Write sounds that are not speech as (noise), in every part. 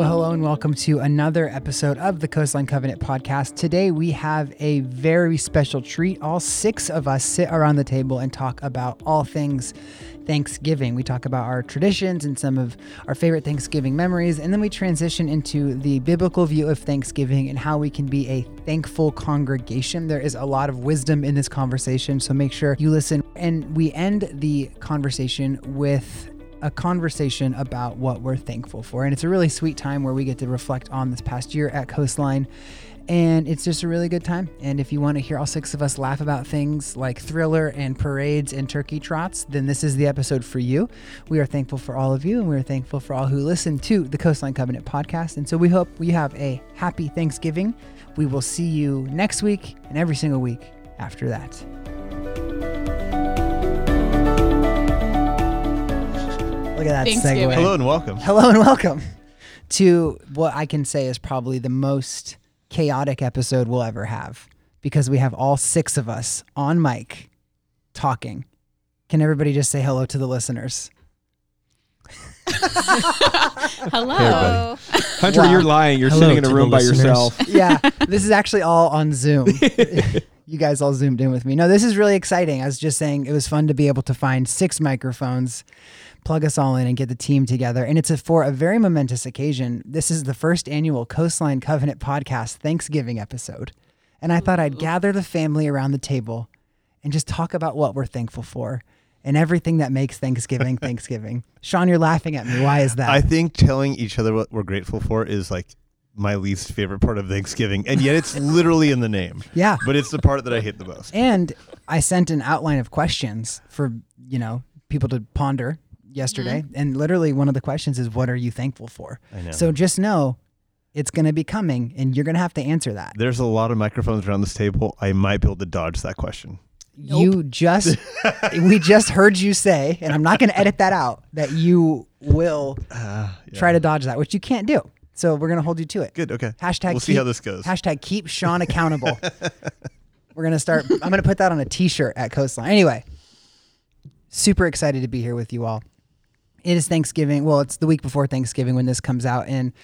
Well, hello and welcome to another episode of the Coastline Covenant podcast. Today we have a very special treat. All six of us sit around the table and talk about all things Thanksgiving. We talk about our traditions and some of our favorite Thanksgiving memories, and then we transition into the biblical view of Thanksgiving and how we can be a thankful congregation. There is a lot of wisdom in this conversation, so make sure you listen. And we end the conversation with a conversation about what we're thankful for. And it's a really sweet time where we get to reflect on this past year at Coastline. And it's just a really good time. And if you want to hear all six of us laugh about things like thriller and parades and turkey trots, then this is the episode for you. We are thankful for all of you, and we're thankful for all who listen to the Coastline Covenant podcast. And so we hope you have a happy Thanksgiving. We will see you next week and every single week after that. Look at that Thanksgiving. segue. Hello and welcome. Hello and welcome to what I can say is probably the most chaotic episode we'll ever have because we have all six of us on mic talking. Can everybody just say hello to the listeners? (laughs) Hello. everybody. (laughs) Hunter, Wow. you're lying. You're Hello sitting in a to room by listeners. yourself. (laughs) yeah, this is actually all on Zoom. You guys all zoomed in with me. No, this is really exciting. I was just saying it was fun to be able to find six microphones, plug us all in, and get the team together. And it's a, for a very momentous occasion. This is the first annual Coastline Covenant podcast Thanksgiving episode. And I thought I'd gather the family around the table and just talk about what we're thankful for and everything that makes Thanksgiving (laughs) Thanksgiving. Sean, you're laughing at me. Why is that? I think telling each other what we're grateful for is like my least favorite part of Thanksgiving, and yet it's literally in the name. (laughs) yeah. But it's the part that I hate the most. And I sent an outline of questions for, you know, people to ponder yesterday. And literally one of the questions is what are you thankful for? I know. So just know it's going to be coming and you're going to have to answer that. There's a lot of microphones around this table. I might be able to dodge that question. You just (laughs) we just heard you say and I'm not going to edit that out that you will (sighs) Uh, yeah. try to dodge that, which you can't do. So we're going to hold you to it. Good. Okay. Hashtag We'll see how this goes. Hashtag keep Sean accountable. (laughs) We're gonna start. I'm gonna put that on a T-shirt at Coastline. Anyway, super excited to be here with you all. It is Thanksgiving. Well, it's the week before Thanksgiving when this comes out, and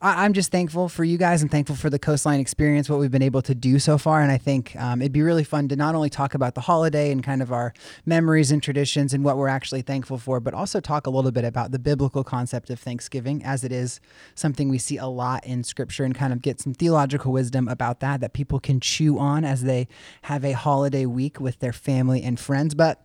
I, I'm just thankful for you guys and thankful for the Coastline experience, what we've been able to do so far. And I think um, it'd be really fun to not only talk about the holiday and kind of our memories and traditions and what we're actually thankful for, but also talk a little bit about the biblical concept of Thanksgiving, as it is something we see a lot in Scripture, and kind of get some theological wisdom about that that people can chew on as they have a holiday week with their family and friends. But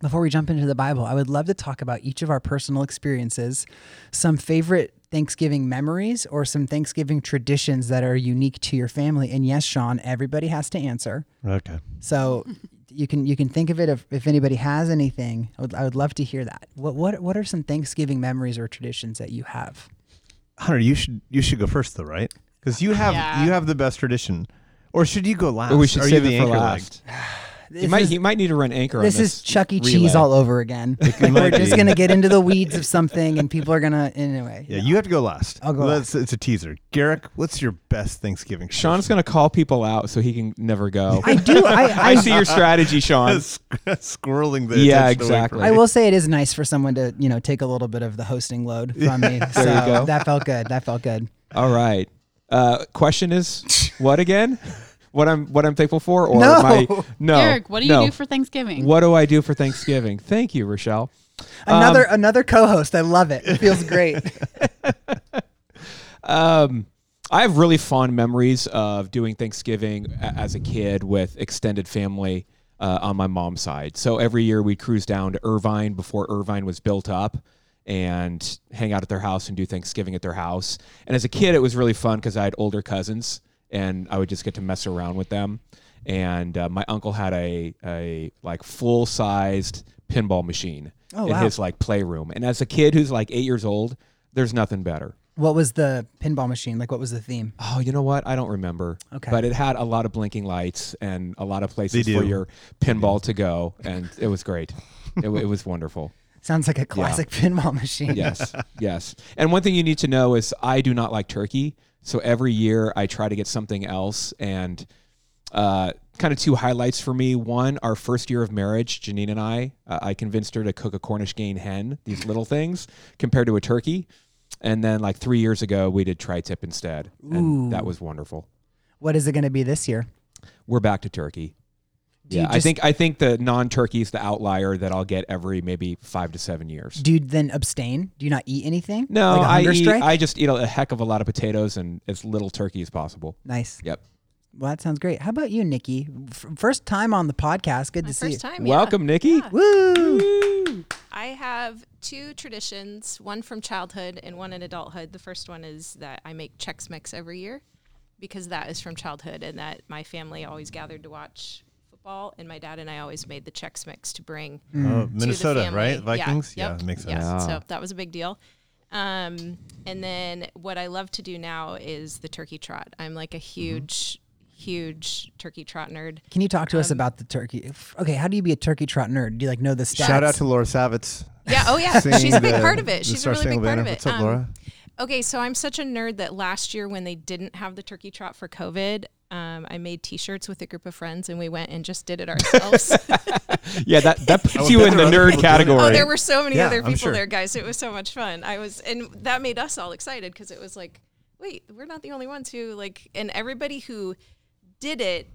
before we jump into the Bible, I would love to talk about each of our personal experiences, some favorite Thanksgiving memories, or some Thanksgiving traditions that are unique to your family. And yes, Sean, everybody has to answer. Okay. So you can you can think of it if, if anybody has anything. I would, I would love to hear that. What what what are some Thanksgiving memories or traditions that you have? Hunter, you should you should go first though, right? Because you have Yeah. you have the best tradition. Or should you go last? Or we should Are save you it the for anchor last. (sighs) (sighs) This He might, is, he might need to run anchor this on this. This is Chuck E. relay. Cheese all over again. Like (laughs) we're just gonna get into the weeds of something, and people are gonna anyway. Yeah, you have to go last. I'll go That's, It's a teaser. Garrick, what's your best Thanksgiving? Sean's going to call people out so he can never go. (laughs) I do. I (laughs) I, I see your strategy, Sean. squirreling the Yeah, exactly. I will say it is nice for someone to, you know, take a little bit of the hosting load from me. so you go. that felt good. That felt good. All right. Uh, question is what again? What I'm what I'm thankful for, or No. my (laughs) no? Eric, what do you no. do for Thanksgiving? What do I do for Thanksgiving? Thank you, Rochelle. Another another co-host. I love it. It feels great. (laughs) Um, I have really fond memories of doing Thanksgiving as a kid with extended family uh, on my mom's side. So every year we'd cruise down to Irvine before Irvine was built up and hang out at their house and do Thanksgiving at their house. And as a kid, it was really fun because I had older cousins and I would just get to mess around with them. And uh, my uncle had a, a like full sized pinball machine Oh, in wow. his like playroom. And as a kid who's like eight years old, there's nothing better. What was the pinball machine? Like what was the theme? Oh, you know what? I don't remember. Okay. But it had a lot of blinking lights and a lot of places for your pinball to go, and it was great. it, it was wonderful. (laughs) Sounds like a classic (laughs) pinball machine. Yes, yes. And one thing you need to know is I do not like turkey, so every year I try to get something else. And uh, kind of two highlights for me. One, our first year of marriage, Janine and I, uh, I convinced her to cook a Cornish game hen. These little things compared to a turkey. and then like three years ago we did tri-tip instead, and that was wonderful. What is it going to be this year? We're back to turkey. Do you yeah, I think I think the non-turkey is the outlier that I'll get every maybe five to seven years. Do you then abstain? Do you not eat anything? No, like a I hunger eat. I just eat a heck of a lot of potatoes and as little turkey as possible. nice. Yep. Well, that sounds great. How about you, Nikki? F- first time on the podcast. Good My to see you. first time. yeah. Welcome, Nikki. Yeah. Woo! I have two traditions, one from childhood and one in adulthood. The first one is that I make Chex Mix every year because that is from childhood and that my family always gathered to watch football and my dad and I always made the Chex Mix to bring Oh, to the Minnesota, family. right? Vikings. Yeah, yep, makes sense. Yeah, Yeah. so that was a big deal. Um, and then what I love to do now is the turkey trot. I'm like a huge, huge turkey trot nerd. Can you talk to Um, us about the turkey? Okay, how do you be a turkey trot nerd? Do you like know the stats? Shout out to Laura Savitz. Yeah, oh yeah, she's a big the- part of it. She's a Star really big part of it. What's up, Um, Laura? Okay, so I'm such a nerd that last year when they didn't have the turkey trot for COVID, um, I made T-shirts with a group of friends and we went and just did it ourselves. (laughs) Yeah, that that puts you in the nerd people doing it. category. oh, there were so many Yeah, other people sure. there, guys. It was so much fun. I was, and that made us all excited because it was like, wait, we're not the only ones who like, and everybody who did it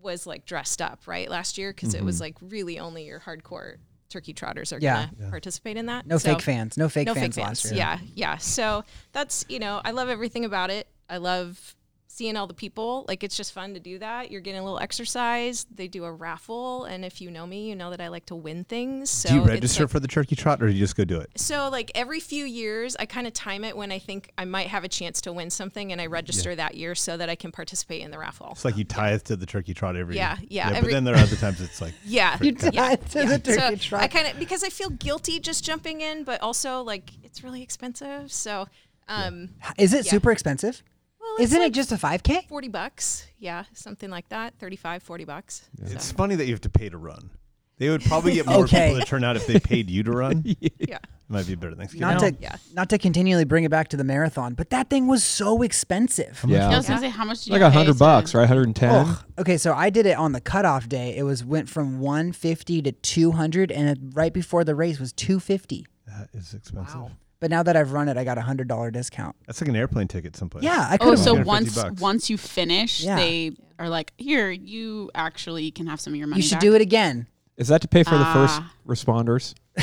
was like dressed up, right? Last year because it was Mm-hmm. like really only your hardcore turkey trotters are Yeah. gonna participate in that. No So- fake fans. No fake no fans fake last fans. year. Yeah, yeah. So that's you know, I love everything about it. I love seeing all the people. Like it's just fun to do that. You're getting a little exercise. They do a raffle, and if you know me, you know that I like to win things. So do you register like- for the turkey trot, or do you just go do it? so like every few years, I kind of time it when I think I might have a chance to win something, and I register that year so that I can participate in the raffle. It's like you tithe to the turkey trot every Yeah, year. yeah, yeah. but then there are other times it's like (laughs) Yeah, You yeah, tied to yeah. the turkey so trot. I kind of because I feel guilty just jumping in, but also like it's really expensive. So, um, Is it Yeah. super expensive? Well, Isn't like it just a 5K? 40 bucks. Yeah, something like that. 35, 40 bucks. it's So, funny that you have to pay to run. They would probably get more Okay. people to turn out if they paid you to run. (laughs) it yeah. might be better Thanksgiving. Not know. to Yeah. not to continually bring it back to the marathon, but that thing was so expensive. yeah, I was gonna say how much? Did like you a pay hundred to- bucks, right? Hundred and ten. Ugh. Okay, so I did it on the cutoff day. It was went from 150 to 200, and it, right before the race was 250. that is expensive. Wow. But now that I've run it, I got a hundred dollar discount. That's like an airplane ticket someplace. Yeah, I could Oh, so once bucks. once you finish, Yeah. they are like, here, you actually can have some of your money. you should back. do it again Is that to pay for the first Ah. responders (laughs)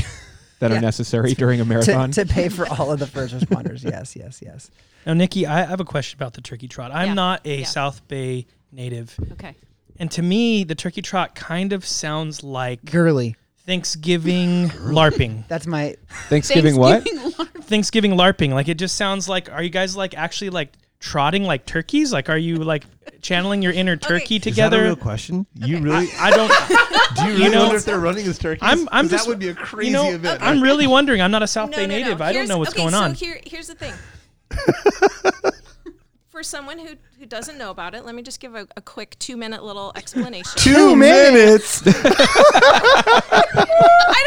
that Yeah. are necessary (laughs) during a marathon? to pay for all of the first responders. (laughs) yes, yes, yes. Now, Nikki, I I have a question about the turkey trot. I'm Yeah. not a Yeah. South Bay native, Okay. and to me, the turkey trot kind of sounds like Girly. Thanksgiving LARPing. That's my. Thanksgiving, what? Thanksgiving LARP. Thanksgiving LARPing. Like it just sounds like. Are you guys like actually like trotting like turkeys? Like, are you like channeling your inner turkey Is that a together? real question? You really? I don't. (laughs) do you really know- wonder if they're running as turkeys? I'm- I'm 'Cause just- that would be a crazy you know, event. I'm really wondering. I'm not a South No, Bay no, no. native. I don't Here's- know what's okay, going on. So here, here's the thing. (laughs) For someone who, who doesn't know about it, let me just give a, a quick two minute little explanation. (laughs) Two minutes. I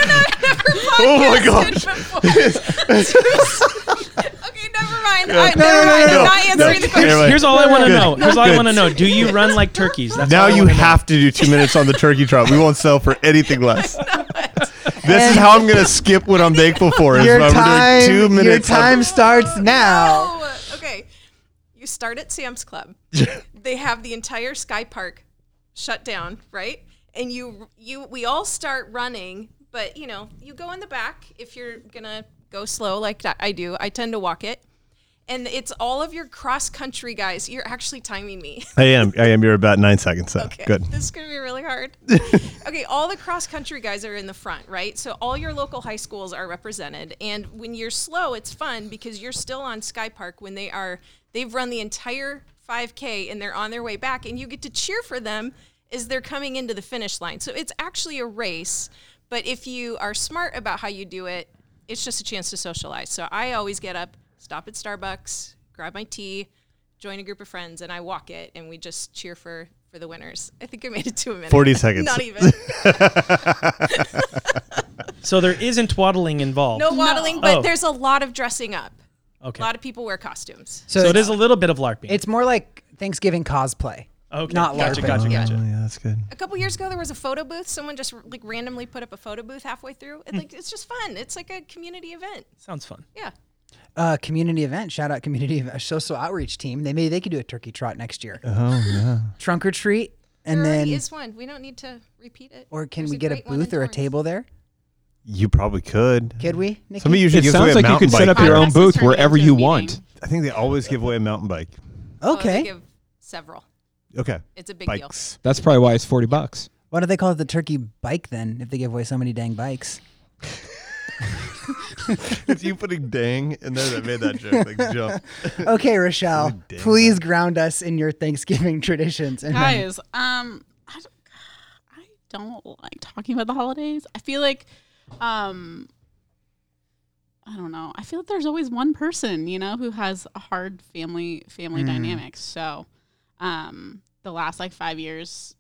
don't know. I've never Oh my podcasted before. (laughs) okay, never mind. I, never no, mind. no, I'm not no. answering the question. Anyway. Here's all I want to know. Here's all I want to know. Do you run like turkeys? That's now all I you wanna know. have to do two minutes on the turkey trot. We won't sell for anything (laughs) less. This is how I'm gonna skip what I'm thankful for. Is Your I'm time. doing two Your minutes. on- time starts (laughs) now. Oh, okay. You start at Sam's Club. they have the entire Sky Park shut down, right? And you you we all start running, but you know, you go in the back if you're going to go slow like I do. I tend to walk it. And it's all of your cross country guys. You're actually timing me. (laughs) I am. I am. You're about nine seconds. So Okay. good. This is going to be really hard. (laughs) okay, all the cross country guys are in the front, right? So all your local high schools are represented. And when you're slow, it's fun because you're still on Sky Park when they are they've run the entire 5K and they're on their way back and you get to cheer for them as they're coming into the finish line. So it's actually a race, but if you are smart about how you do it, it's just a chance to socialize. So I always get up, stop at Starbucks, grab my tea, join a group of friends, and I walk it, and we just cheer for for the winners. I think I made it to a minute. 40 seconds. Not even. (laughs) So there isn't waddling involved. No waddling, but Oh. there's a lot of dressing up. Okay. A lot of people wear costumes. so it is a little bit of LARPing. It's more like Thanksgiving cosplay. Okay. not gotcha, LARPing. gotcha, Yeah. gotcha. Oh, yeah, that's good. A couple years ago, there was a photo booth. Someone just like randomly put up a photo booth halfway through. It, like it's just fun. It's like a community event. Sounds fun. Yeah. Uh, community event. Shout out community event, social outreach team. They maybe they could do a turkey trot next year. Oh yeah. Trunk or treat, and there then already is one. We don't need to repeat it. or can There's we get a great booth or a table there? You probably could. Could we? Nikki? Somebody usually It gives sounds away a like you mountain could set bike. up your own booth wherever you want. I think they always give away a mountain bike. Oh, they Okay. give several. Okay. It's a big deal. Bikes. That's probably why it's forty bucks. Why do they call it the turkey bike then? If they give away so many dang bikes. (laughs) it's you putting dang in there that made that joke. Like (laughs) jump. Okay, Rochelle, Really dang please ground us in your Thanksgiving (laughs) traditions. And then- Guys, um, I don't, I don't like talking about the holidays. I feel like, um, I don't know. I feel like there's always one person, you know, who has a hard family family Mm. dynamics. So, um, the last like five years,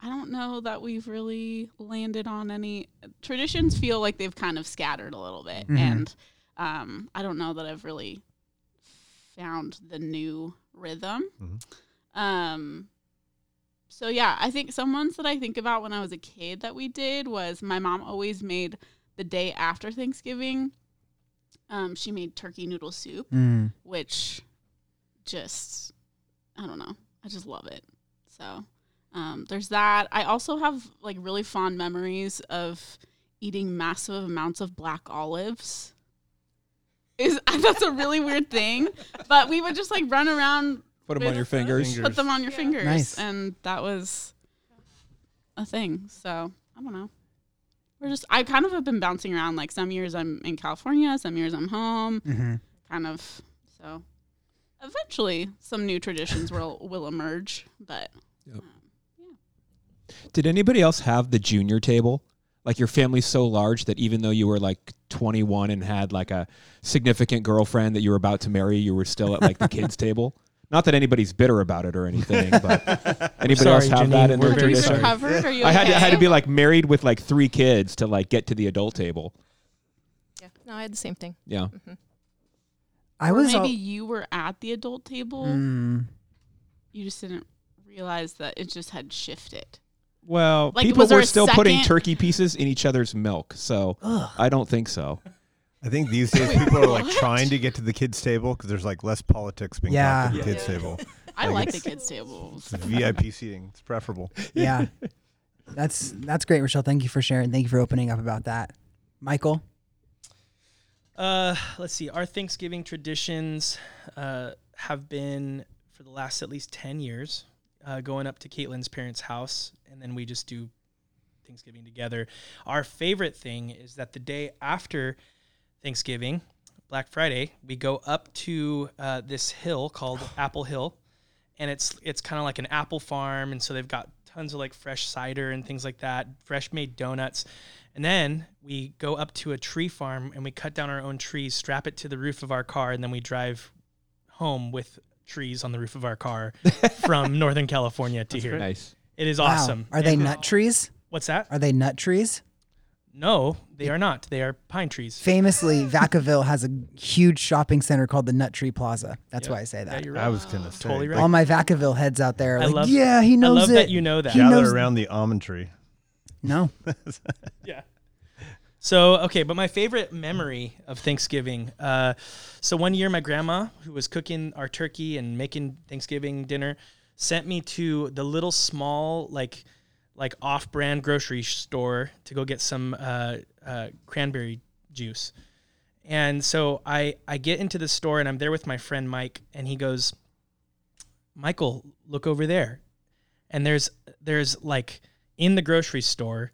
I don't know that we've really landed on any traditions. Feel like they've kind of scattered a little bit, Mhm. and um, I don't know that I've really found the new rhythm. Mhm. Um, so yeah, I think some ones that I think about when I was a kid that we did was my mom always made the day after Thanksgiving. Um, she made turkey noodle soup, Mm. which just I don't know, I just love it. So um, there's that. I also have like really fond memories of eating massive amounts of black olives. Is (laughs) that's a really weird thing, but we would just like run around Put them on your fingers. Fingers. put them on your Yeah. fingers Nice. and that was a thing so i don't know we're just i kind of have been bouncing around like some years i'm in california some years i'm home hmm kind of so eventually some new traditions will will emerge but Yep. um, Did anybody else have the junior table? Like your family's so large that even though you were like 21 and had like a significant girlfriend that you were about to marry, you were still at like the kids' (laughs) table. Not that anybody's bitter about it or anything, (laughs) but anybody Sorry, else have that Janine, in we're their very are you tradition? recovered? Are you I had to, I had to be like married with like three kids to like get to the adult table. Yeah. No, I had the same thing. Yeah. I Or was maybe al- you were at the adult table Mm. you just didn't realize that it just had shifted Well, Like, people was there were a still putting turkey pieces in each other's milk, so Ugh. I don't think so. I think these days people are like trying to get to the kids table because there's like less politics being Yeah. talked at the Yeah. kids Yeah. table. (laughs) i Like like the kids tables VIP seating. It's preferable. (laughs) Yeah, that's that's great, Rochelle. Thank you for sharing. Thank you for opening up about that, Michael. Uh, let's see. Our Thanksgiving traditions uh, have been for the last at least ten years, uh, going up to Caitlin's parents' house, and then we just do Thanksgiving together. Our favorite thing is that the day after Thanksgiving, Black Friday, we go up to uh, this hill called (sighs) Apple Hill, and it's it's kind of like an apple farm, and so they've got tons of like fresh cider and things like that, fresh made donuts. And then we go up to a tree farm and we cut down our own trees, strap it to the roof of our car, and then we drive home with trees on the roof of our car (laughs) from Northern California to here. Nice. It is Wow. awesome. Are they And- nut trees? What's that? Are they nut trees? No, they are not. They are pine trees. Famously, Vacaville has a huge shopping center called the Nut Tree Plaza. That's Yeah. why I say Yeah, that. you're right. I was gonna say. Totally right. All my Vacaville heads out there are I like, love- yeah, he I knows love it. that you know that. He Gather knows- around the almond tree. No. (laughs) Yeah. So okay, but my favorite memory of Thanksgiving. Uh, so one year, my grandma, who was cooking our turkey and making Thanksgiving dinner, sent me to the little small like like off-brand grocery store to go get some uh, uh, cranberry juice. And so I I get into the store and I'm there with my friend Mike, and he goes, Michael, look over there, and there's there's like in the grocery store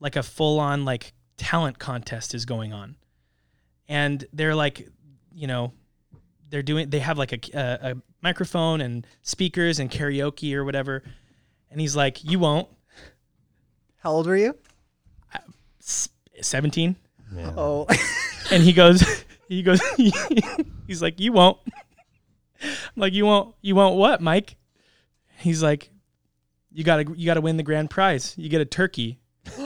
like a full on like talent contest is going on. And they're like, you know, they're doing they have like a, a, a microphone and speakers and karaoke or whatever. And he's like, "You won't." How old were you? S- 17. Yeah. Oh. And he goes (laughs) he goes (laughs) he's like, "You won't." I'm like, "You won't you won't what, Mike?" He's like, "You got to you got to win the grand prize. You get a turkey." (gasps)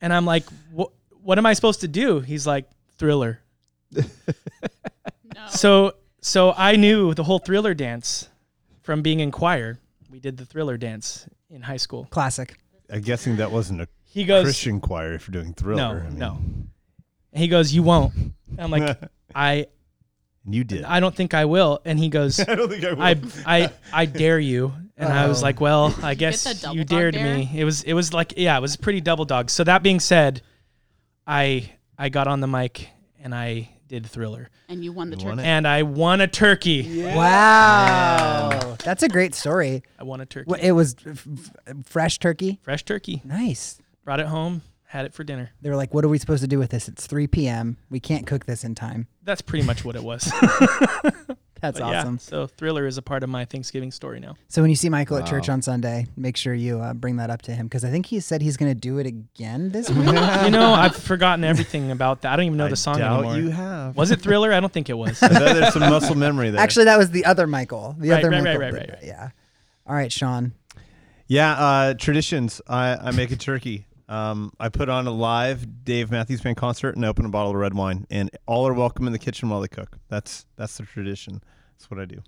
and I'm like, "What what am I supposed to do?" He's like, "Thriller." (laughs) no So so I knew the whole thriller dance from being in choir. We did the thriller dance in high school. Classic. I'm guessing that wasn't a He goes Christian choir if you're doing no thriller. I mean, no. And he goes, "You won't." And I'm like, (laughs) I you did. I don't think I will. And he goes, (laughs) I don't think I will. I I I dare you. And I was like, well, I guess the you dared dare? me. It was it was like yeah, it was pretty double dog. So that being said, I I got on the mic and I did Thriller. And you won the You won turkey. And I won a turkey. Wow. That's a great story. I won a turkey. What, it was f- f- fresh turkey. Fresh turkey. Nice. Brought it home, had it for dinner. They were like, "What are we supposed to do with this? It's 3 p.m. We can't cook this in time." That's pretty much what it was. (laughs) (laughs) That's But yeah, awesome. so Thriller is a part of my Thanksgiving story now. So when you see Michael at church on Sunday, make sure you uh, bring that up to him because I think he said he's going to do it again this (laughs) week. you know, I've forgotten everything about that. I don't even know I the song doubt anymore. you have. Was it Thriller? I don't think it was. There's some muscle memory there. Actually, that was the other Michael. The Right, other right, Michael. right, did right, right. Yeah. All right, Sean. Yeah, uh, traditions. I, I make a turkey. Um, I put on a live Dave Matthews Band concert and open a bottle of red wine, and all are welcome in the kitchen while they cook. That's that's the tradition. That's what I do.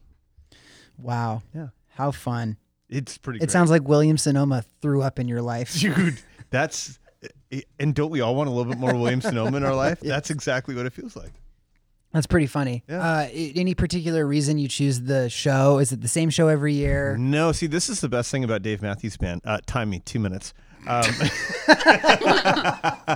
Wow. Yeah. How fun. It's pretty. It great. sounds like William Sonoma threw up in your life. (laughs) dude. That's and don't we all want a little bit more William Sonoma in our (laughs) life? That's exactly what it feels like. That's pretty funny. Yeah. Uh, any particular reason you choose the show? Is it the same show every year? No, see, this is the best thing about Dave Matthews Band. Uh, time me two minutes. Um,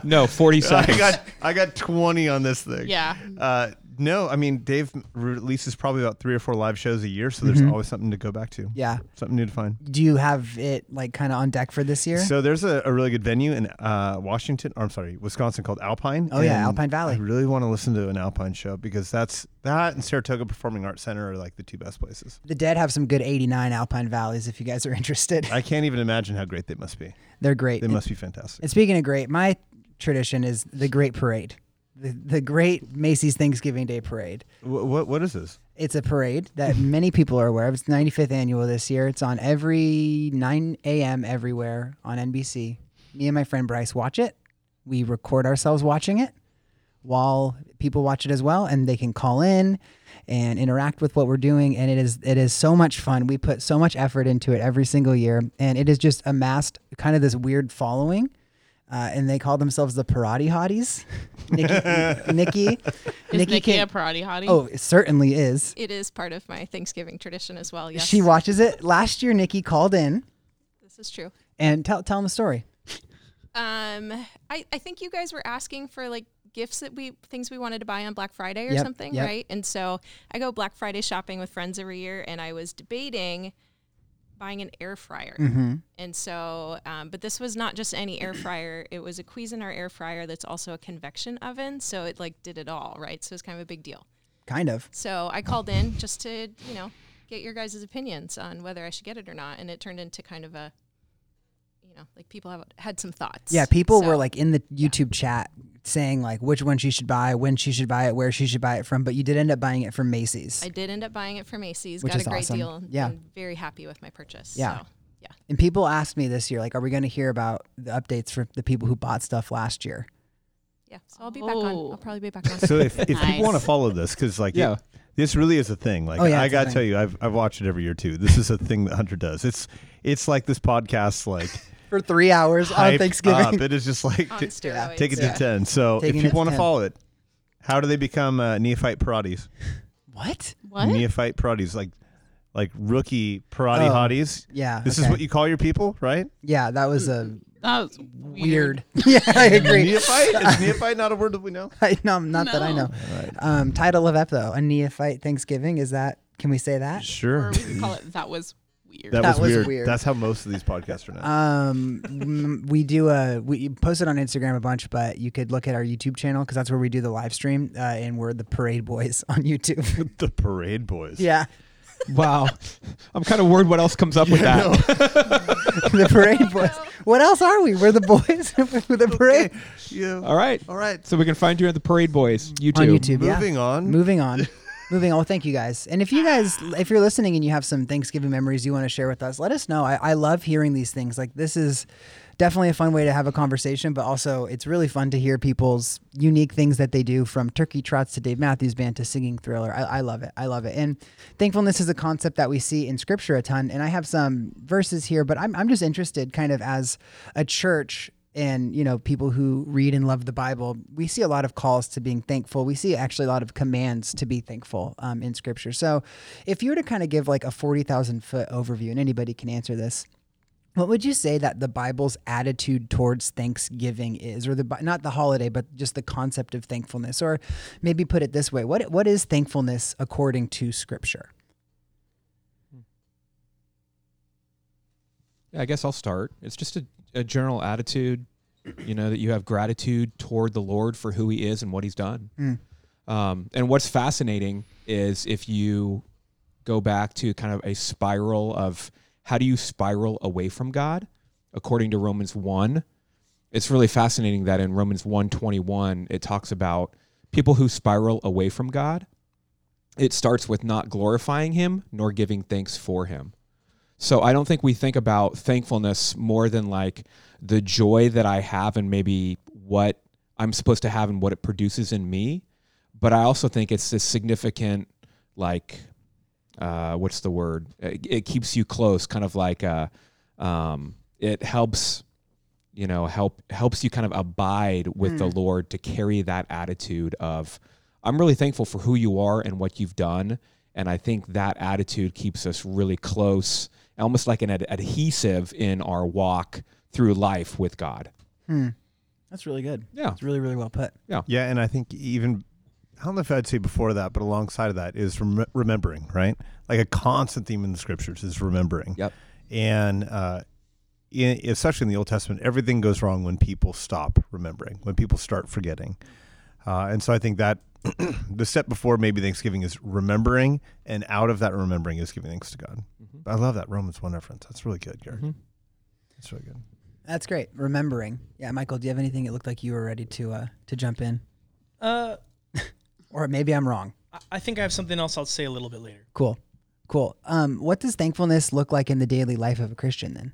(laughs) No, 40 I seconds. got I got twenty on this thing. Yeah. Uh, no, I mean Dave releases probably about three or four live shows a year, so there's Mhm. always something to go back to, Yeah. something new to find. Do you have it like kind of on deck for this year? So there's a, a really good venue in uh, Washington, or I'm sorry, Wisconsin called Alpine. Oh, yeah, and Alpine Valley. I really want to listen to an Alpine show because that's that and Saratoga Performing Arts Center are like the two best places. the Dead have some good 89 Alpine Valleys if you guys are (laughs) interested. I can't even imagine how great they must be. They're great. They must be fantastic. And speaking of great, my tradition is the Great Parade, the, the Great Macy's Thanksgiving Day Parade. What, what what is this? It's a parade that (laughs) many people are aware of. It's 95th annual this year. It's on every 9 a.m. everywhere on NBC. Me and my friend Bryce watch it. We record ourselves watching it while people watch it as well, and they can call in and interact with what we're doing. And it is it is so much fun. We put so much effort into it every single year, and it has just amassed kind of this weird following. Uh, and they call themselves the Parati Hotties. (laughs) Nikki, Nikki, Is Nikki, can- a karate hottie? Oh, it certainly is. It is part of my Thanksgiving tradition as well. Yes, She watches it. Last year, Nikki called in This is true. and tell tell him the story. Um, I, I think you guys were asking for like gifts that we things we wanted to buy on Black Friday or Yep, something, yep. right? And so I go Black Friday shopping with friends every year, and I was debating buying an air fryer. Mm-hmm. And so, um, but this was not just any air (clears throat) fryer; it was a Cuisinart air fryer that's also a convection oven. So it like did it all, right? So it's kind of a big deal. Kind of. So I called in just to you know get your guys' opinions on whether I should get it or not, and it turned into kind of a you know like people have had some thoughts. Yeah, people So- were like in the YouTube chat saying like which one she should buy, when she should buy it, where she should buy it from. But you did end up buying it from Macy's. I did end up buying it from Macy's. Which got is a great awesome. deal. Yeah. I'm very happy with my purchase. Yeah. So, yeah. and people asked me this year, like, are we going to hear about the updates for the people who bought stuff last year? Yeah. So I'll be back on. Oh. I'll probably be back on. So if, if Nice. people want to follow this, because like Yeah. it- this really is a thing. Like Oh, yeah, I gotta tell you, I've I've watched it every year too. This is a thing that Hunter does. It's it's like this podcast like For three hours on hyped Thanksgiving. Up. It is just like (laughs) on t- steroids. take it Yeah. to ten. So Taking if it people to want to 10. follow it, how do they become uh, neophyte parades? what? what? Neophyte parades, like like rookie parade Oh, hotties. Yeah. This okay. is what you call your people, right? Yeah, that was a That was weird. (laughs) yeah, I agree. Neophyte is (laughs) neophyte not a word that we know. I, no, not that I No. know. Um, title of ep though, a neophyte Thanksgiving. Is that? Can we say that? Sure. Or we could call it that was weird. That, That was, was weird. weird. That's how most of these podcasts are now. Um, we do a we post it on Instagram a bunch, but you could look at our YouTube channel because that's where we do the live stream, uh, and we're the Parade Boys (laughs) on YouTube. (laughs) the Parade Boys. yeah, Wow. I'm kind of worried what else comes up with that. (laughs) the Parade Boys. What else are we? We're the boys with the parade Yeah. All right. All right. So we can find you at the Parade Boys YouTube. on YouTube. yeah. Moving on. Moving on. Moving on. Well, thank you guys. And if you guys, if you're listening and you have some Thanksgiving memories you want to share with us, let us know. I, I love hearing these things. Like this is definitely a fun way to have a conversation, but also it's really fun to hear people's unique things that they do from turkey trots to Dave Matthews Band to singing thriller. I, I love it. I love it. And thankfulness is a concept that we see in scripture a ton. And I have some verses here, but I'm, I'm just interested kind of as a church and you know people who read and love the bible we see a lot of calls to being thankful. We see actually a lot of commands to be thankful um, in scripture. So if you were to kind of give like a 40000 foot overview and anybody can answer this what would you say that the bible's attitude towards thanksgiving is? Or the not the holiday but just the concept of thankfulness. Or maybe put it this way what what is thankfulness according to scripture? Yeah, I guess I'll start. It's just a, a general attitude, you know, that you have gratitude toward the Lord for who He is and what He's done. Mm. Um, and what's fascinating is if you go back to kind of a spiral of how do you spiral away from God, according to Romans one, it's really fascinating that in Romans one twenty one it talks about people who spiral away from God. It starts with not glorifying Him nor giving thanks for Him. So I don't think we think about thankfulness more than like the joy that I have and maybe what I'm supposed to have and what it produces in me. But I also think it's this significant, like, uh, what's the word? It, it keeps you close, kind of like, uh, um, it helps, you know, help helps you kind of abide with the Lord to carry that attitude of, I'm really thankful for who you are and what you've done. And I think that attitude keeps us really close, almost like an ad- adhesive in our walk through life with God. that's really good Yeah. it's really really well put Yeah, Yeah. and I think even I don't know if I'd say before that, but alongside of that is rem- remembering, right? Like a constant theme in the scriptures is remembering. Yep. And uh, in, especially in the Old Testament, everything goes wrong when people stop remembering, when people start forgetting. Uh, and so I think that (clears throat) the step before maybe Thanksgiving is remembering, and out of that remembering is giving thanks to God. I love that Romans 1 reference. That's really good, Garrett. Mhm. That's really good. that's great remembering yeah michael do you have anything it looked like you were ready to uh to jump in Uh, (laughs) or maybe i'm wrong I- I think I have something else I'll say a little bit later. Cool. Cool. Um, what does thankfulness look like in the daily life of a Christian then?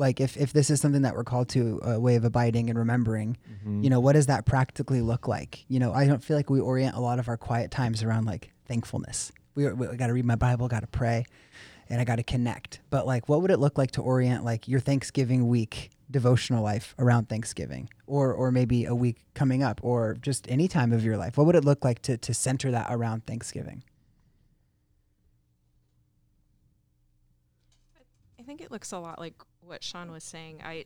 Like if, if this is something that we're called to a way of abiding and remembering, Mm-hmm. you know, what does that practically look like? You know, I don't feel like we orient a lot of our quiet times around like thankfulness. We, we got to read my Bible, got to pray, and I got to connect. But like, what would it look like to orient like your Thanksgiving week devotional life around Thanksgiving or, or maybe a week coming up or just any time of your life? What would it look like to, to center that around Thanksgiving? I think it looks a lot like what Sean was saying. I,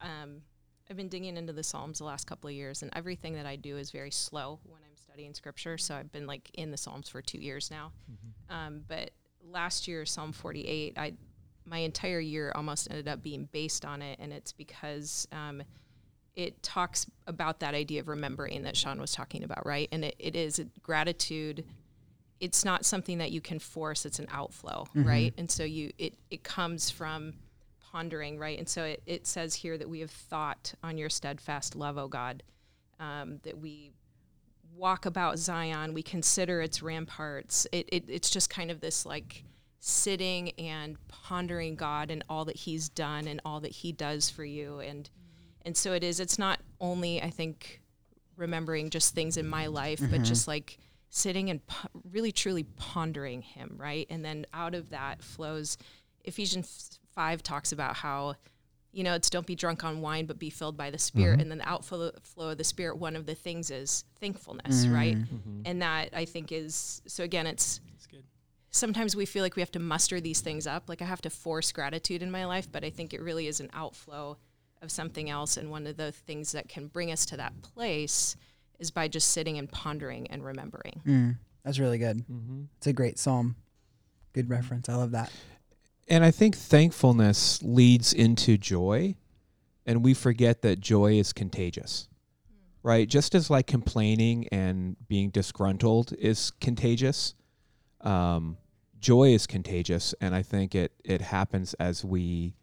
um, I've been digging into the Psalms the last couple of years, and everything that I do is very slow when I'm studying Scripture. So I've been like in the Psalms for two years now. Um, but last year, Psalm 48, I, my entire year almost ended up being based on it, and it's because um, it talks about that idea of remembering that Sean was talking about, right? And it, it is gratitude it's not something that you can force it's an outflow right and so you it it comes from pondering right? And so it, it says here that we have thought on your steadfast love o god um, that we walk about zion we consider its ramparts. It, it it's just kind of this like sitting and pondering god and all that he's done and all that he does for you. And and so it is it's not only i think remembering just things in my life but just like sitting and po- really truly pondering him right? And then out of that flows ephesians 5 talks about how you know it's don't be drunk on wine but be filled by the spirit and then the outflow flow of the spirit one of the things is thankfulness right and that i think is so again it's good. sometimes we feel like we have to muster these things up like i have to force gratitude in my life but i think it really is an outflow of something else and one of the things that can bring us to that place is by just sitting and pondering and remembering Mm, that's really good. Mm-hmm. It's a great psalm. Good reference. I love that. And I think thankfulness leads into joy, and we forget that joy is contagious, right? Just as like complaining and being disgruntled is contagious, um, joy is contagious, and I think it it happens as we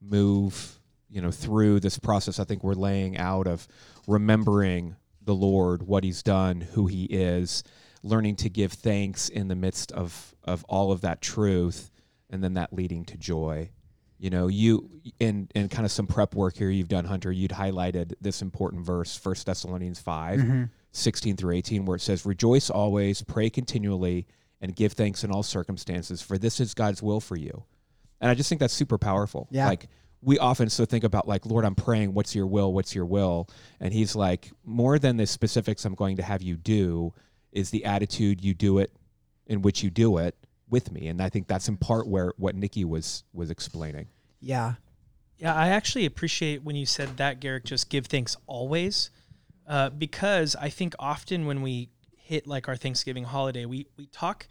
move, you know, through this process. I think we're laying out of remembering the Lord, what He's done, who He is, learning to give thanks in the midst of of all of that truth and then that leading to joy you know you in in kind of some prep work here you've done hunter you'd highlighted this important verse First thessalonians 5 mm-hmm. 16 through 18 where it says rejoice always pray continually and give thanks in all circumstances for this is god's will for you and i just think that's super powerful Yeah. like we often so think about like, Lord, I'm praying, what's your will? What's your will? And he's like, more than the specifics I'm going to have you do is the attitude you do it in which you do it with me. And I think that's in part where what Nikki was was explaining. Yeah. Yeah, I actually appreciate when you said that, Garrick. Just give thanks always, uh, because I think often when we hit like our Thanksgiving holiday, we we talk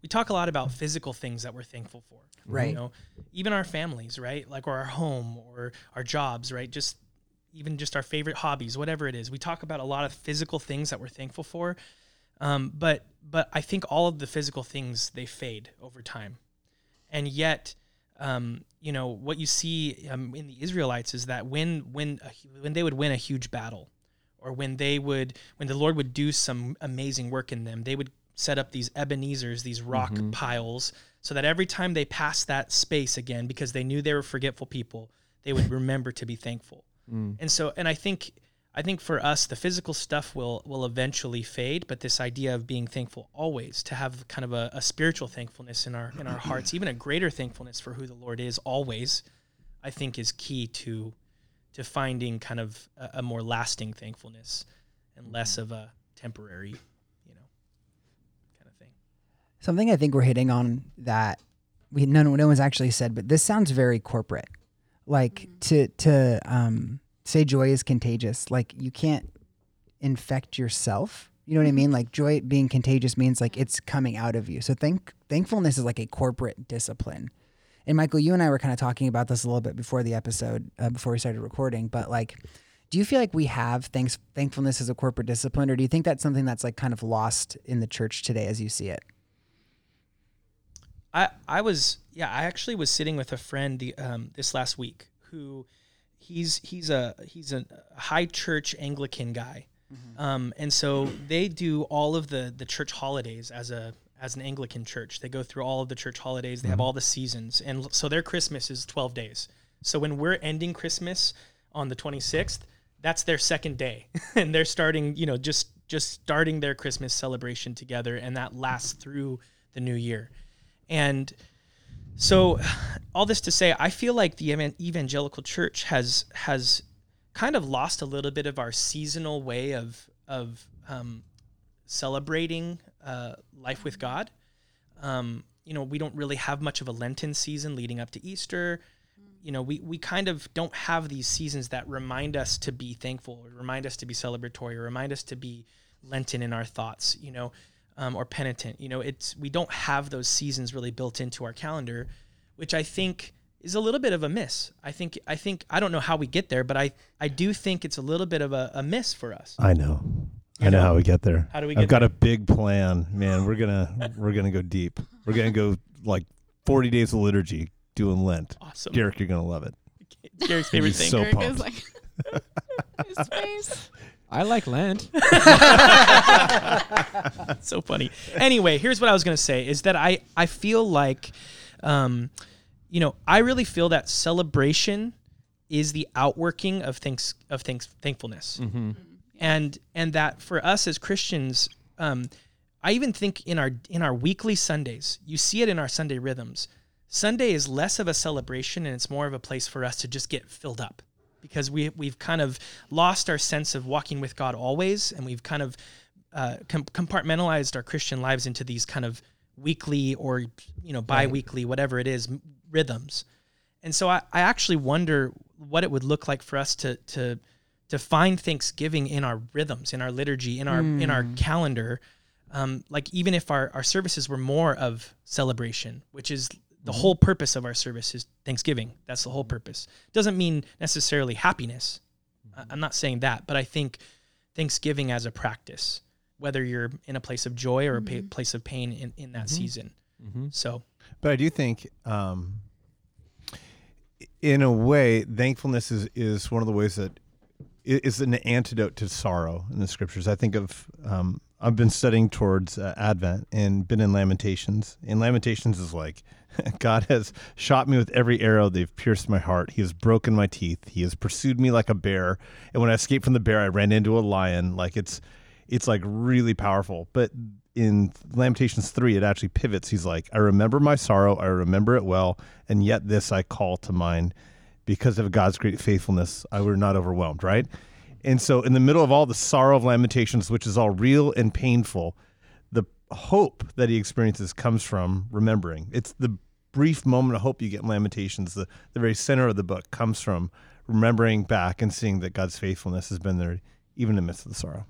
we talk a lot about physical things that we're thankful for. Right. You know, even our families, right? Like or our home or our jobs, right? Just even just our favorite hobbies, whatever it is. We talk about a lot of physical things that we're thankful for. Um, but but I think all of the physical things they fade over time, and yet, um, you know, what you see um, in the Israelites is that when when a, when they would win a huge battle, or when they would when the Lord would do some amazing work in them, they would set up these Ebenezer's, these rock piles, so that every time they passed that space again, because they knew they were forgetful people, they would remember to be thankful. And so, and I think, I think for us, the physical stuff will will eventually fade, but this idea of being thankful always, to have kind of a, a spiritual thankfulness in our in our (clears throat) hearts, even a greater thankfulness for who the Lord is always, I think is key to to finding kind of a, a more lasting thankfulness and less of a temporary, you know, kind of thing. Something I think we're hitting on that we no no one's actually said, but this sounds very corporate. Like to to um, say joy is contagious. Like you can't infect yourself. You know what I mean? Like joy being contagious means like it's coming out of you. So thank thankfulness is like a corporate discipline. And Michael, you and I were kind of talking about this a little bit before the episode, uh, before we started recording. But like, do you feel like we have thanks thankfulness as a corporate discipline, or do you think that's something that's like kind of lost in the church today as you see it? I I was yeah I actually was sitting with a friend the um this last week who he's he's a he's a high church Anglican guy, um and so they do all of the the church holidays as a as an Anglican church. They go through all of the church holidays. They have all the seasons, and so their Christmas is twelve days. So when we're ending Christmas on the twenty sixth, that's their second day, (laughs) and they're starting you know just just starting their Christmas celebration together, and that lasts through the new year. And so, (sighs) all this to say, I feel like the evangelical church has has kind of lost a little bit of our seasonal way of of um, celebrating uh, life with God. Um, you know, we don't really have much of a Lenten season leading up to Easter. You know, we, we kind of don't have these seasons that remind us to be thankful, or remind us to be celebratory, or remind us to be Lenten in our thoughts. You know, um, or penitent. You know, it's we don't have those seasons really built into our calendar, which I think is a little bit of a miss. I think I think I don't know how we get there, but I I do think it's a little bit of a, a miss for us. I know. I know how we get there. How do we I've got there? a big plan, man. We're gonna (laughs) we're gonna go deep. We're gonna go like forty days of liturgy doing Lent. Awesome. Garrick, you're gonna love it. Gary's favorite He's thing. so Eric pumped. is like (laughs) his face. (laughs) I like Lent. (laughs) (laughs) so funny. Anyway, here's what I was gonna say: is that I I feel like, um, you know, I really feel that celebration is the outworking of thanks of thanks thankfulness, and and that for us as Christians, um, I even think in our in our weekly Sundays, you see it in our Sunday rhythms. Sunday is less of a celebration and it's more of a place for us to just get filled up because we we've kind of lost our sense of walking with God always and we've kind of uh, com- compartmentalized our Christian lives into these kind of weekly or you know bi-weekly whatever it is rhythms. And so I, I actually wonder what it would look like for us to to to find Thanksgiving in our rhythms, in our liturgy, in our in our calendar. Um, like even if our, our services were more of celebration, which is the mm-hmm. whole purpose of our service is Thanksgiving. That's the whole purpose. Doesn't mean necessarily happiness. I- mm-hmm. I'm not saying that, but I think Thanksgiving as a practice, whether you're in a place of joy or a pa- mm-hmm. place of pain in, in that season. So But I do think, um, in a way, thankfulness is, is one of the ways that i- is an antidote to sorrow in the scriptures. I think of, um, I've been studying towards uh, Advent and been in Lamentations. And Lamentations is like, (laughs) God has shot me with every arrow. They've pierced my heart. He has broken my teeth. He has pursued me like a bear. And when I escaped from the bear, I ran into a lion. Like it's, it's like really powerful. But in Lamentations 3, it actually pivots. He's like, I remember my sorrow, I remember it well, and yet this I call to mind. Because of God's great faithfulness, I were not overwhelmed, right? And so, in the middle of all the sorrow of Lamentations, which is all real and painful, the hope that he experiences comes from remembering. It's the brief moment of hope you get in Lamentations, the, the very center of the book comes from remembering back and seeing that God's faithfulness has been there even in the midst of the sorrow.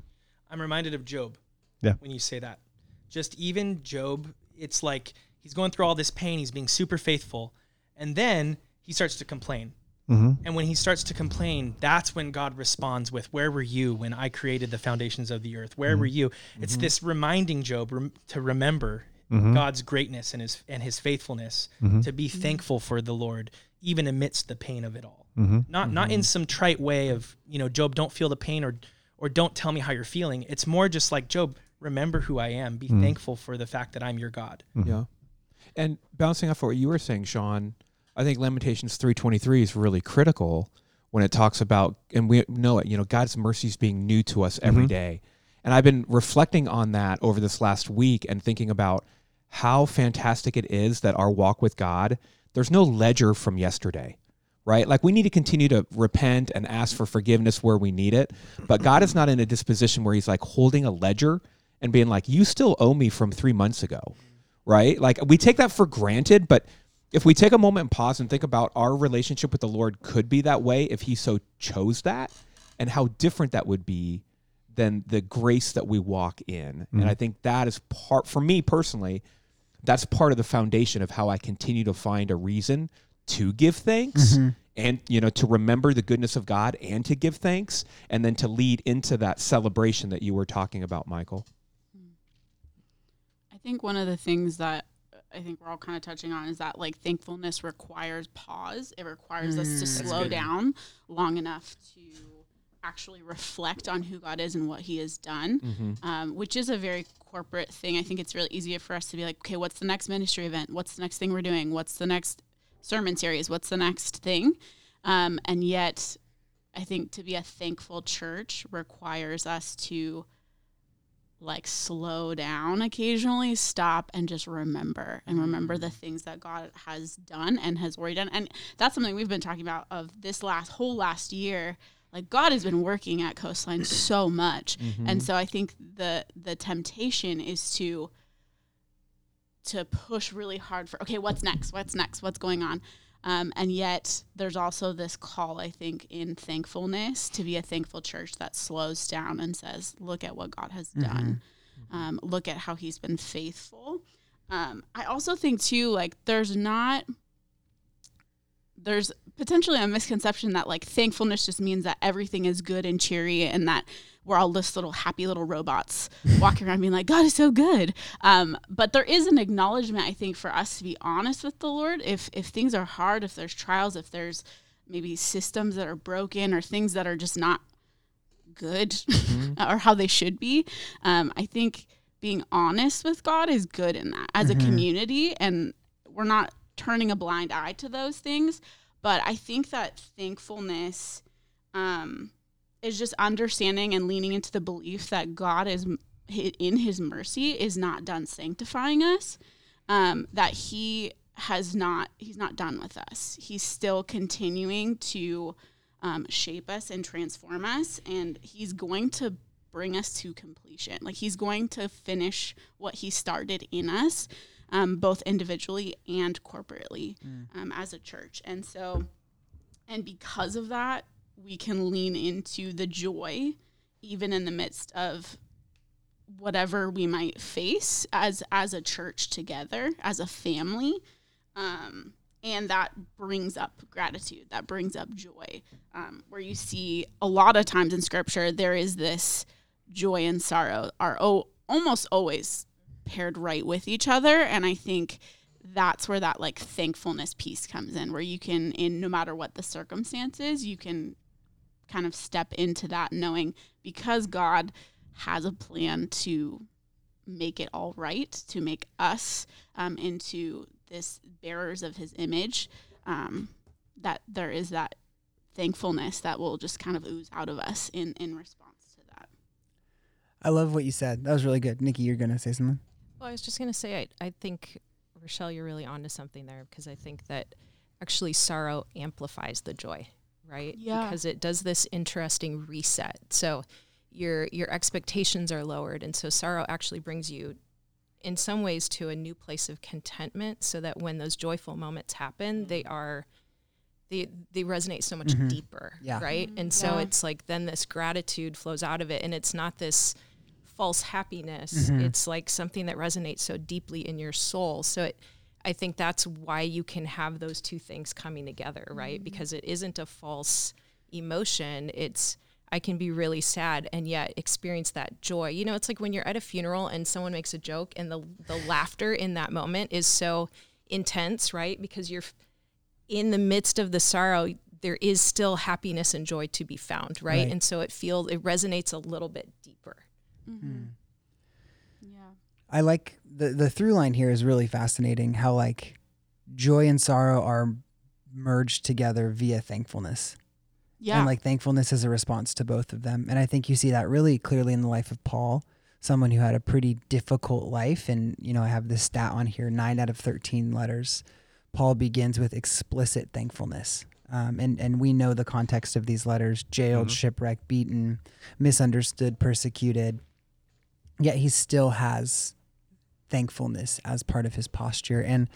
I'm reminded of Job. Yeah. When you say that, just even Job, it's like he's going through all this pain. He's being super faithful, and then he starts to complain. Mm-hmm. And when he starts to complain, that's when God responds with, Where were you when I created the foundations of the earth? Where were mm-hmm. you? It's mm-hmm. this reminding Job rem- to remember mm-hmm. God's greatness and his and his faithfulness, to be thankful for the Lord, even amidst the pain of it all. Not not in some trite way of, you know, Job, don't feel the pain or or don't tell me how you're feeling. It's more just like, Job, remember who I am. Be thankful for the fact that I'm your God. Yeah. And bouncing off of what you were saying, Sean, I think Lamentations 3:23 is really critical when it talks about and we know it, you know, God's mercies being new to us every mm-hmm. day. And I've been reflecting on that over this last week and thinking about how fantastic it is that our walk with God, there's no ledger from yesterday. Right? Like we need to continue to repent and ask for forgiveness where we need it. But God is not in a disposition where he's like holding a ledger and being like, you still owe me from three months ago right? Like we take that for granted, but if we take a moment and pause and think about our relationship with the Lord could be that way if he so chose that and how different that would be than the grace that we walk in. And I mm-hmm. think that is part for me personally, that's part of the foundation of how I continue to find a reason to give thanks mm-hmm. and you know to remember the goodness of God and to give thanks and then to lead into that celebration that you were talking about, Michael. I think one of the things that I think we're all kind of touching on is that like thankfulness requires pause. It requires us to slow down long enough to actually reflect on who God is and what He has done, um, which is a very corporate thing. I think it's really easier for us to be like, okay, what's the next ministry event? What's the next thing we're doing? What's the next sermon series? What's the next thing? Um, and yet, I think to be a thankful church requires us to like slow down occasionally, stop and just remember and remember the mm. things that God has done and has already done. And that's something we've been talking about of this last whole last year. Like God has been working at Coastline so much. Mm-hmm. And so I think the the temptation is to to push really hard for okay, what's next? What's next? What's going on? Um, and yet, there's also this call, I think, in thankfulness to be a thankful church that slows down and says, Look at what God has done. Um, look at how he's been faithful. Um, I also think, too, like, there's not, there's potentially a misconception that, like, thankfulness just means that everything is good and cheery and that we're all this little happy little robots (laughs) walking around being like, God is so good. Um, but there is an acknowledgement, I think, for us to be honest with the Lord. If if things are hard, if there's trials, if there's maybe systems that are broken or things that are just not good (laughs) or how they should be, um, I think being honest with God is good in that as a community, and we're not turning a blind eye to those things. But I think that thankfulness. Um, is just understanding and leaning into the belief that God is in his mercy is not done sanctifying us um, that he has not he's not done with us he's still continuing to um, shape us and transform us and he's going to bring us to completion. Like he's going to finish what he started in us um, both individually and corporately um, as a church. And so and because of that we can lean into the joy even in the midst of whatever we might face as as a church together as a family um, and that brings up gratitude that brings up joy um, where you see a lot of times in scripture there is this joy and sorrow are o- almost always paired right with each other and i think that's where that like thankfulness piece comes in where you can in no matter what the circumstances you can kind of step into that knowing because God has a plan to make it all right, to make us um, into this bearers of his image, um, that there is that thankfulness that will just kind of ooze out of us in, in response. I love what you said. That was really good. Nikki, you're going to say something? Well, I was just going to say, I, I think, Rochelle, you're really onto something there because I think that actually sorrow amplifies the joy, right? Yeah. Because it does this interesting reset. So your your expectations are lowered and so sorrow actually brings you in some ways to a new place of contentment so that when those joyful moments happen, they are they they resonate so much Mhm. deeper, Yeah. right? And so Yeah. it's like then this gratitude flows out of it and it's not this false happiness. Mhm. It's like something that resonates so deeply in your soul. So it I think that's why you can have those two things coming together, right? Because it isn't a false emotion. It's I can be really sad and yet experience that joy. You know, it's like when you're at a funeral and someone makes a joke and the the laughter in that moment is so intense, right? Because you're in the midst of the sorrow, there is still happiness and joy to be found, right? Right. And so it feels it resonates a little bit deeper. Mm-hmm. Yeah. I like the the through line here is really fascinating. How like joy and sorrow are merged together via thankfulness. Yeah. And like thankfulness is a response to both of them. And I think you see that really clearly in the life of Paul, someone who had a pretty difficult life. And, you know, I have this stat on here nine out of 13 letters. Paul begins with explicit thankfulness. Um, and, and we know the context of these letters jailed, Mhm. shipwrecked, beaten, misunderstood, persecuted. Yet he still has thankfulness as part of his posture. And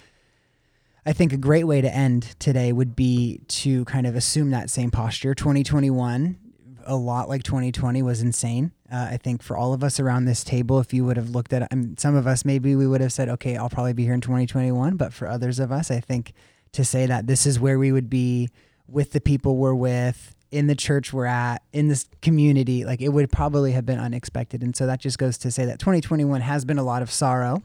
I think a great way to end today would be to kind of assume that same posture. 2021, a lot like 2020, was insane. Uh, I think for all of us around this table, if you would have looked at I mean, some of us, maybe we would have said, okay, I'll probably be here in 2021. But for others of us, I think to say that this is where we would be with the people we're with, in the church we're at, in this community, like it would probably have been unexpected. And so that just goes to say that 2021 has been a lot of sorrow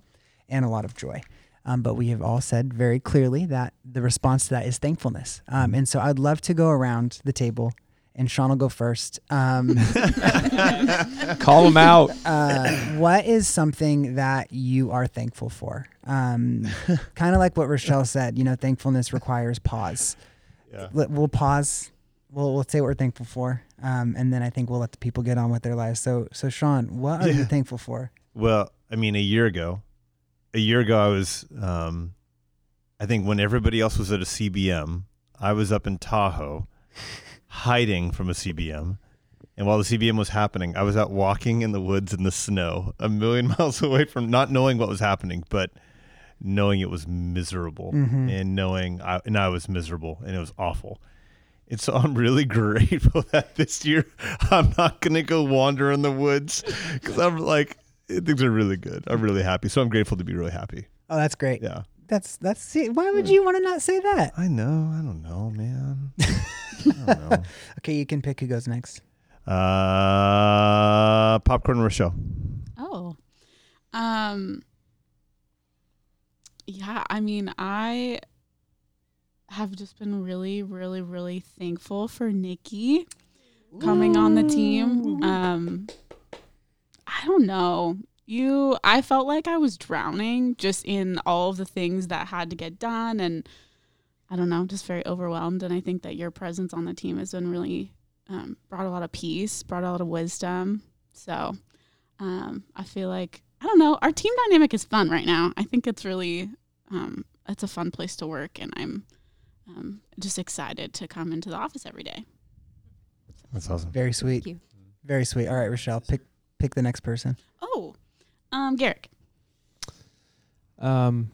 and a lot of joy. Um, but we have all said very clearly that the response to that is thankfulness. Um, and so I'd love to go around the table, and Sean will go first. Um, (laughs) Call them out. (laughs) uh, what is something that you are thankful for? Um, (laughs) kind of like what Rochelle said, you know, thankfulness requires pause. Yeah. We'll pause. We'll, we'll say what we're thankful for, um, and then I think we'll let the people get on with their lives. So, so Sean, what are you thankful for? Well, I mean, a year ago, a year ago, I was, um, I think when everybody else was at a CBM, I was up in Tahoe hiding from a CBM. And while the CBM was happening, I was out walking in the woods in the snow, a million (laughs) miles away from not knowing what was happening, but knowing it was miserable Mhm. and knowing I, and I was miserable and it was awful. And so I'm really grateful (laughs) that this year I'm not going to go wander in the woods because I'm like, things are really good. I'm really happy. So I'm grateful to be really happy. Oh, that's great. Yeah. That's that's. See, why would you want to not say that? I know. I don't know, man. (laughs) I don't know. (laughs) Okay, you can pick who goes next. Uh, popcorn Rochelle. Oh. Um Yeah, I mean, I have just been really really really thankful for Nikki coming on the team. Um I don't know. You I felt like I was drowning just in all of the things that had to get done and I don't know, just very overwhelmed and I think that your presence on the team has been really um, brought a lot of peace, brought a lot of wisdom. So, um, I feel like I don't know. Our team dynamic is fun right now. I think it's really um, it's a fun place to work, and I'm um, just excited to come into the office every day. That's awesome. Very sweet. you. Very sweet. All right, Rochelle, pick pick the next person. Oh, um, Garrick. Um,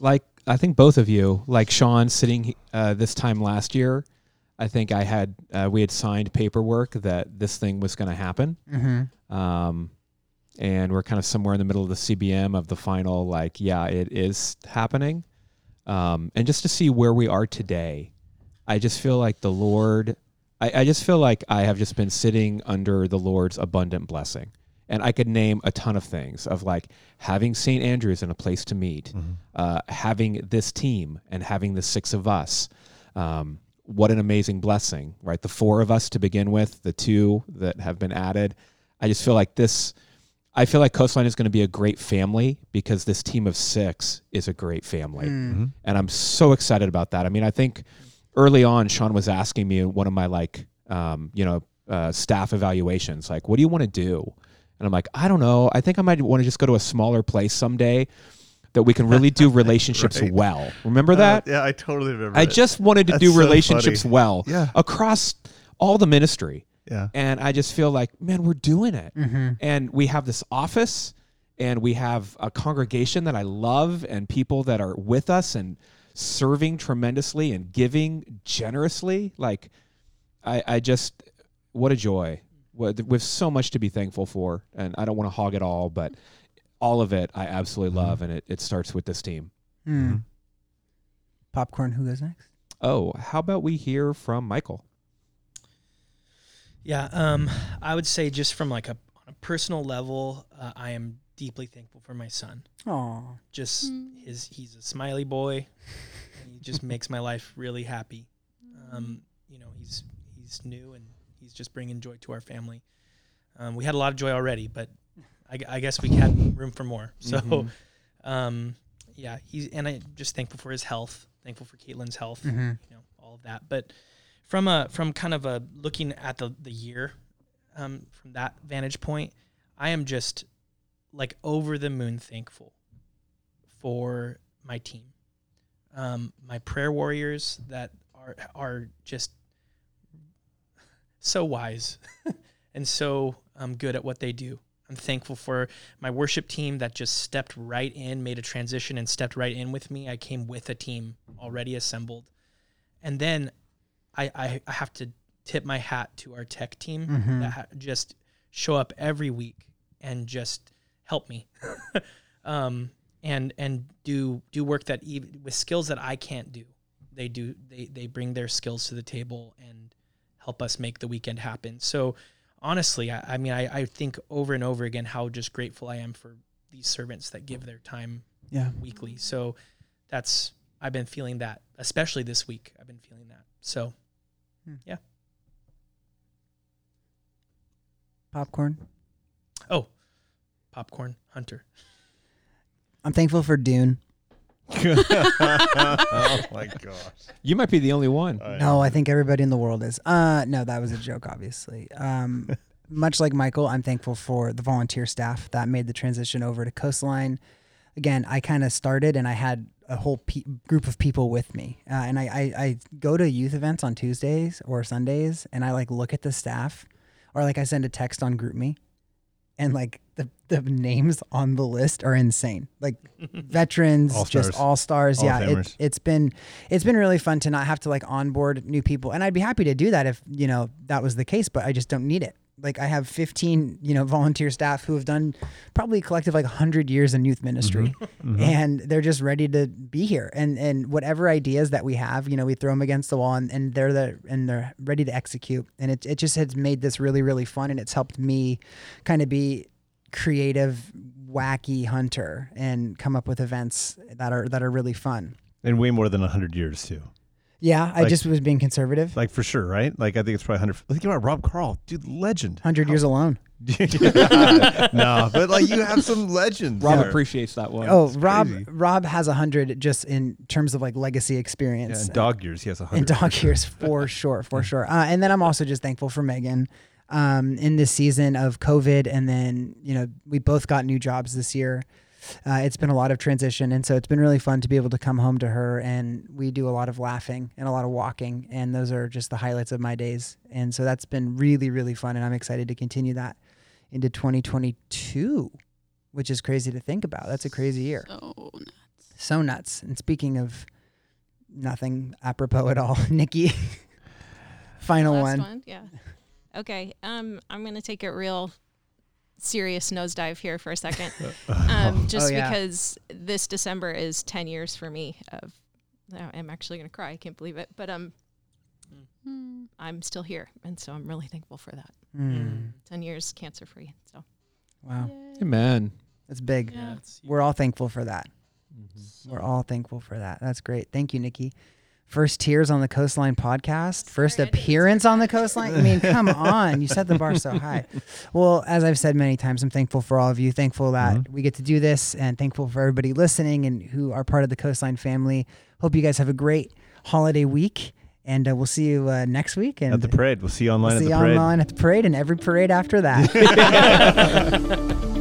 like I think both of you, like Sean, sitting uh, this time last year, I think I had uh, we had signed paperwork that this thing was going to happen. Mm-hmm. Um, and we're kind of somewhere in the middle of the CBM of the final, like, yeah, it is happening. Um, and just to see where we are today, I just feel like the Lord, I, I just feel like I have just been sitting under the Lord's abundant blessing. And I could name a ton of things of like having St. Andrews in a place to meet, uh, having this team and having the six of us. Um, what an amazing blessing, right? The four of us to begin with, the two that have been added. I just feel like this. I feel like Coastline is going to be a great family because this team of six is a great family, Mm-hmm. and I'm so excited about that. I mean, I think early on, Sean was asking me one of my like, um, you know, uh, staff evaluations, like, what do you want to do? And I'm like, I don't know. I think I might want to just go to a smaller place someday. that we can really do (laughs) relationships Right. well. Remember that? Uh, yeah, I totally remember. I it. just wanted to That's do so relationships funny. well Yeah. across all the ministry. Yeah. And I just feel like, man, we're doing it. Mm-hmm. And we have this office and we have a congregation that I love and people that are with us and serving tremendously and giving generously. Like, I, I just, what a joy. With so much to be thankful for. And I don't want to hog it all, but all of it I absolutely Mm-hmm. love. And it, it starts with this team. Hmm. Popcorn. Who goes next? Oh, how about we hear from Michael? Yeah, um, I would say just from like a on a personal level, uh, I am deeply thankful for my son. Oh, Just his he's a smiley boy, and he just makes my life really happy. Um, you know, he's he's new and he's just bringing joy to our family. Um, we had a lot of joy already, but I, I guess we had room for more. So, Mhm. um, yeah, he's and I'm just thankful for his health. Thankful for Caitlin's health. Mm-hmm. You know, all of that. But from a from kind of a looking at the the year, um, from that vantage point, I am just like over the moon thankful for my team, um, my prayer warriors that are are just so wise (laughs) and so um, good at what they do. I'm thankful for my worship team that just stepped right in, made a transition, and stepped right in with me. I came with a team already assembled, and then I I, I have to tip my hat to our tech team Mhm. that ha- just show up every week and just help me, (laughs) um, and and do do work that even with skills that I can't do. They do they they bring their skills to the table and help us make the weekend happen. So honestly, I, I mean, I, I think over and over again how just grateful I am for these servants that give their time yeah. weekly. So that's I've been feeling that, especially this week. I've been feeling that. So Popcorn. oh, popcorn hunter. I'm thankful for Dune. (laughs) oh my gosh. You might be the only one. No, I think everybody in the world is. Uh, no, that was a joke, obviously. Um, (laughs) much like Michael, I'm thankful for the volunteer staff that made the transition over to Coastline. Again, I kind of started and I had a whole pe- group of people with me. Uh, and I, I, I go to youth events on Tuesdays or Sundays and I like look at the staff or like I send a text on GroupMe and like the, the names on the list are insane. Like (laughs) veterans, All-stars. just all stars. Yeah, It, it's been it's been really fun to not have to like onboard new people, and I'd be happy to do that if you know that was the case. But I just don't need it. Like I have 15 you know volunteer staff who have done probably a collective like 100 years in youth ministry, mm-hmm. Mm-hmm. and they're just ready to be here. And and whatever ideas that we have, you know, we throw them against the wall, and, and they're the and they're ready to execute. And it it just has made this really really fun, and it's helped me kind of be creative wacky hunter and come up with events that are that are really fun And way more than 100 years, too. Yeah i Like- just was being conservative Like, for sure, right? Like, I think it's probably 100. Think about Rob Carl. Dude, legend. 100 years alone (laughs) no, but like, you have some legends. Rob there. appreciates that one. oh rob crazy. rob has a 100 just in terms of like legacy Yeah, experience in dog years, he has a 100. in dog years for (laughs) sure for sure uh, and then i'm also just thankful for megan um, in this season of covid and then you know we both got new jobs this year uh, it's been a lot of transition and so it's been really fun to be able to come home to her and we do a lot of laughing and a lot of walking and those are just the highlights of my days and so that's been really really fun and i'm excited to continue that into 2022 which is crazy to think about that's a crazy year So nuts. so nuts. And speaking of nothing apropos at all, (laughs) Nikki, final Last one. Yeah. Okay. Um, I'm gonna take it real serious nosedive here for a second, (laughs) um, just Oh, yeah. because this December is 10 years for me. Of I'm actually gonna cry. I can't believe it, but um, Hmm. I'm still here, and so I'm really thankful for that. Mm, 10 years cancer free. So wow, Amen. that's big. Yeah, it's, We're all thankful for that. We're all thankful for that. That's great. Thank you, Nikki. First tears on the Coastline podcast. First Sorry, I didn't appearance on the Coastline. I mean, come (laughs) on. You set the bar so high. Well, as I've said many times, I'm thankful for all of you. Thankful that we get to do this and thankful for everybody listening and who are part of the Coastline family. Hope you guys have a great holiday week. And uh, we'll see you uh, next week. And At the parade. We'll see you online we'll at see the you parade. online at the parade and every parade after that. (laughs) (laughs)